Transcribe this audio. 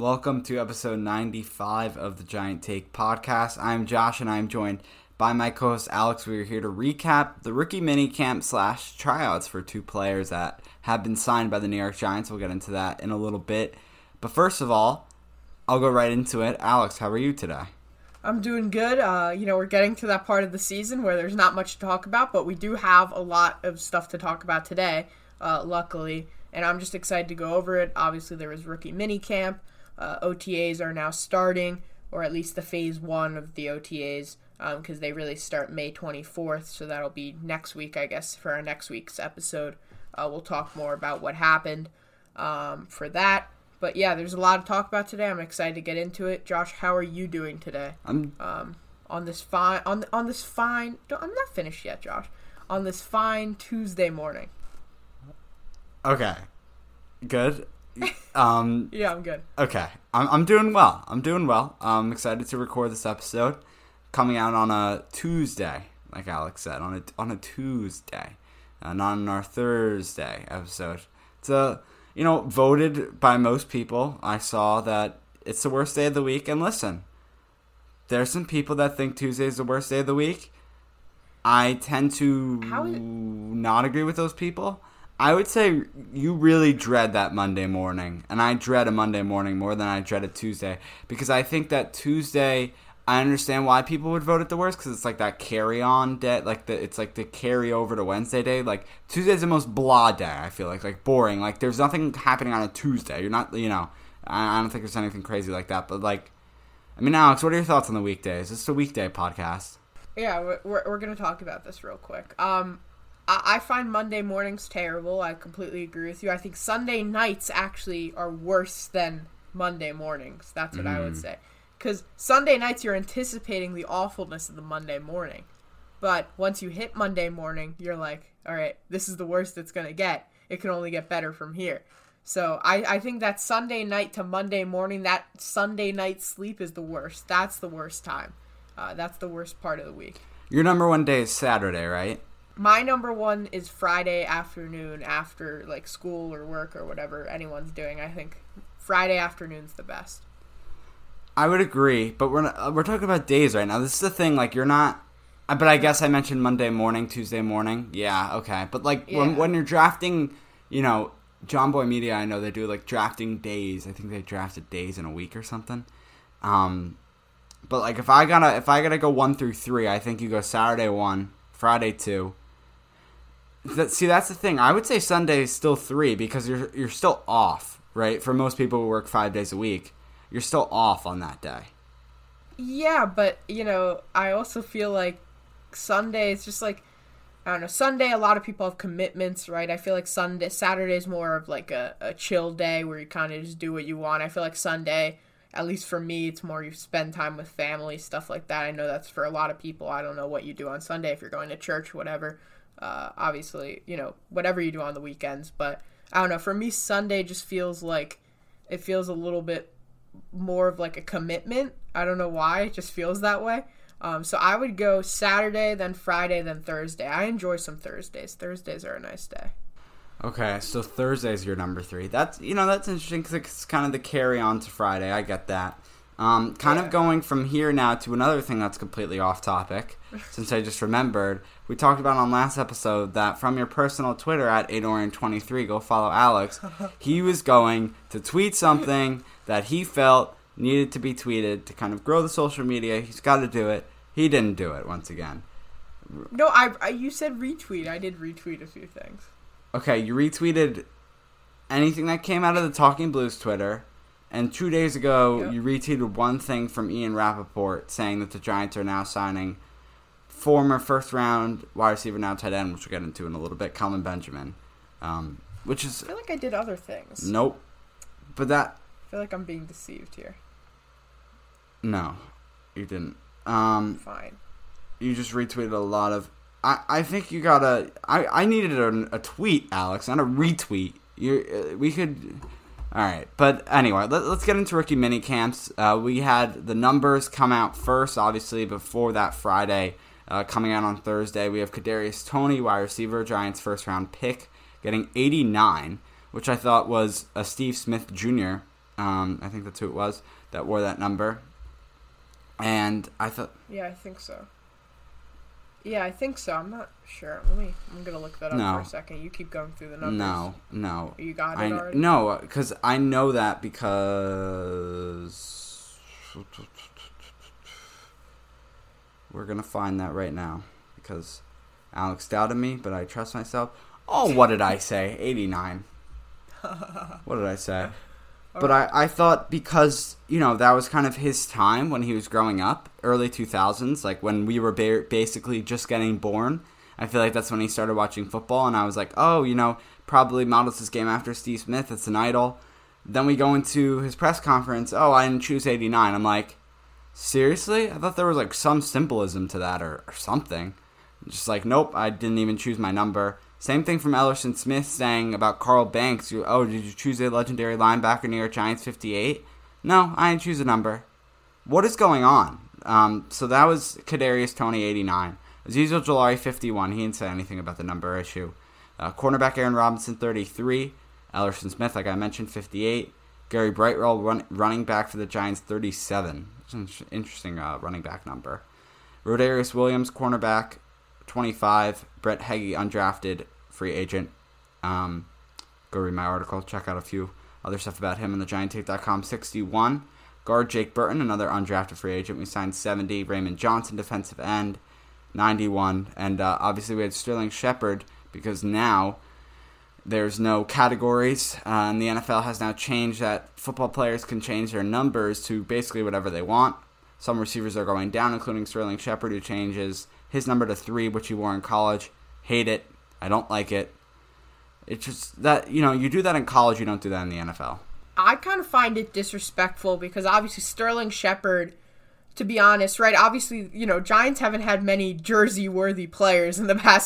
Welcome to episode 95 of the Giant Take podcast. I'm Josh and I'm joined by my co host Alex. We are here to recap the rookie mini camp slash tryouts for two players that have been signed by the New York Giants. We'll get into that in a little bit. But first of all, I'll go right into it. Alex, how are you today? I'm doing good. Uh, you know, we're getting to that part of the season where there's not much to talk about, but we do have a lot of stuff to talk about today, uh, luckily. And I'm just excited to go over it. Obviously, there was rookie mini camp. Uh, OTAs are now starting, or at least the phase one of the OTAs, because um, they really start May 24th. So that'll be next week, I guess, for our next week's episode. Uh, we'll talk more about what happened um, for that. But yeah, there's a lot to talk about today. I'm excited to get into it. Josh, how are you doing today? I'm um, on this fine on on this fine. I'm not finished yet, Josh. On this fine Tuesday morning. Okay, good. Um, yeah, I'm good. Okay, I'm, I'm doing well. I'm doing well. I'm excited to record this episode, coming out on a Tuesday, like Alex said, on a on a Tuesday, uh, not on our Thursday episode. It's a you know voted by most people. I saw that it's the worst day of the week, and listen, there's some people that think Tuesday is the worst day of the week. I tend to not agree with those people. I would say you really dread that Monday morning, and I dread a Monday morning more than I dread a Tuesday because I think that Tuesday. I understand why people would vote it the worst because it's like that carry on day, like the it's like the carry over to Wednesday day. Like Tuesday's the most blah day. I feel like like boring. Like there's nothing happening on a Tuesday. You're not, you know. I, I don't think there's anything crazy like that. But like, I mean, Alex, what are your thoughts on the weekdays? This is a weekday podcast. Yeah, we're, we're gonna talk about this real quick. Um, I, find Monday mornings terrible. I completely agree with you. I think Sunday nights actually are worse than Monday mornings. That's what mm. I would mm. say. Because Sunday nights, you're anticipating the awfulness of the Monday morning. But once you hit Monday morning, you're like, all right, this is the worst it's going to get. It can only get better from here. So I, I think that Sunday night to Monday morning, that Sunday night sleep is the worst. That's the worst time. Uh, that's the worst part of the week. Your number one day is Saturday, right? My number one is Friday afternoon after like school or work or whatever anyone's doing. I think Friday afternoon's the best. I would agree, but we're not, we're talking about days right now. This is the thing, like you're not. Uh, but I guess I mentioned Monday morning, Tuesday morning. Yeah, okay. But like yeah. when when you're drafting, you know, Jomboy Media, I know they do like drafting days. I think they drafted days in a week or something. Um, but like if I gotta if I gotta go one through three, I think you go Saturday one, Friday two, that, see, that's the thing. I would say Sunday is still three because you're you're still off, right? For most people who work five days a week, you're still off on that day. Yeah, but you know, I also feel like Sunday is just like I don't know. Sunday, a lot of people have commitments, right? I feel like Sunday, Saturday is more of like a, a chill day where you kind of just do what you want. I feel like Sunday, at least for me, it's more you spend time with family, stuff like that. I know that's for a lot of people. I don't know what you do on Sunday if you're going to church, whatever. Uh, obviously, you know, whatever you do on the weekends, but I don't know. For me, Sunday just feels like it feels a little bit more of like a commitment. I don't know why. It just feels that way. Um, so I would go Saturday, then Friday, then Thursday. I enjoy some Thursdays. Thursdays are a nice day. Okay, so Thursday's your number three. That's you know that's interesting because it's kind of the carry on to Friday. I get that. Um, kind Yeah. of going from here now to another thing that's completely off topic, since I just remembered. We talked about on last episode that from your personal Twitter at 8orion23, go follow Alex. he was going to tweet something that he felt needed to be tweeted to kind of grow the social media. He's got to do it. He didn't do it once again. No, I, I you said retweet. I did retweet a few things. Okay, you retweeted anything that came out of the Talking Blues Twitter, and two days ago Yep. you retweeted one thing from Ian Rapoport saying that the Giants are now signing former first round wide receiver, now tight end, which we'll get into in a little bit, Kelvin Benjamin. Um, which is I feel like I did other things. nope. But that I feel like I'm being deceived here. no, you didn't. Um, Fine. you just retweeted a lot of. I, I think you gotta. I, I needed a, a tweet, Alex, not a retweet. You uh, we could. All right, but anyway, let, let's get into rookie mini camps. Uh, we had the numbers come out first, obviously before that Friday, uh, coming out on Thursday. We have Kadarius Toney, wide receiver, Giants first round pick, getting 89, which I thought was a Steve Smith Jr. Um, I think that's who it was that wore that number. And I thought Yeah, I think so. Yeah, I think so. I'm not sure. Let me. I'm gonna look that up No. for a second. You keep going through the numbers. No, no. You got it I already. no, because I know that because we're gonna find that right now because Alex doubted me, but I trust myself. Oh, what did I say? Eighty nine. What did I say? But I, I thought because, you know, that was kind of his time when he was growing up, early 2000s, like when we were ba- basically just getting born. I feel like that's when he started watching football, and I was like, oh, you know, probably models his game after Steve Smith. It's an idol. Then we go into his press conference. Oh, I didn't choose 89. I'm like, seriously? I thought there was like some symbolism to that or, or something. Just like, nope, I didn't even choose my number. Same thing from Elerson Smith saying about Carl Banks. You, oh, did you choose a legendary linebacker, York Giants 58? No, I didn't choose a number. What is going on? Um, so that was Kadarius Toney 89. Azeez Ojulari 51. He didn't say anything about the number issue. Uh, cornerback Aaron Robinson 33. Elerson Smith, like I mentioned, 58. Gary Brightwell, run, running back for the Giants, 37. It's an interesting uh, running back number. Rodarius Williams, cornerback, 25. Brett Heggie, undrafted free agent. Um, go read my article. Check out a few other stuff about him on the GiantTake.com. 61. Guard Jake Burton, another undrafted free agent. We signed 70. Raymond Johnson, defensive end, 91. And uh, obviously we had Sterling Shepard because now there's no categories, uh, and the NFL has now changed that football players can change their numbers to basically whatever they want. Some receivers are going down, including Sterling Shepard, who changes his number to three, which he wore in college. Hate it. I don't like it. It's just that, you know, you do that in college, you don't do that in the NFL. I kind of find it disrespectful because obviously Sterling Shepard, to be honest, right? Obviously, you know, Giants haven't had many jersey worthy players in the past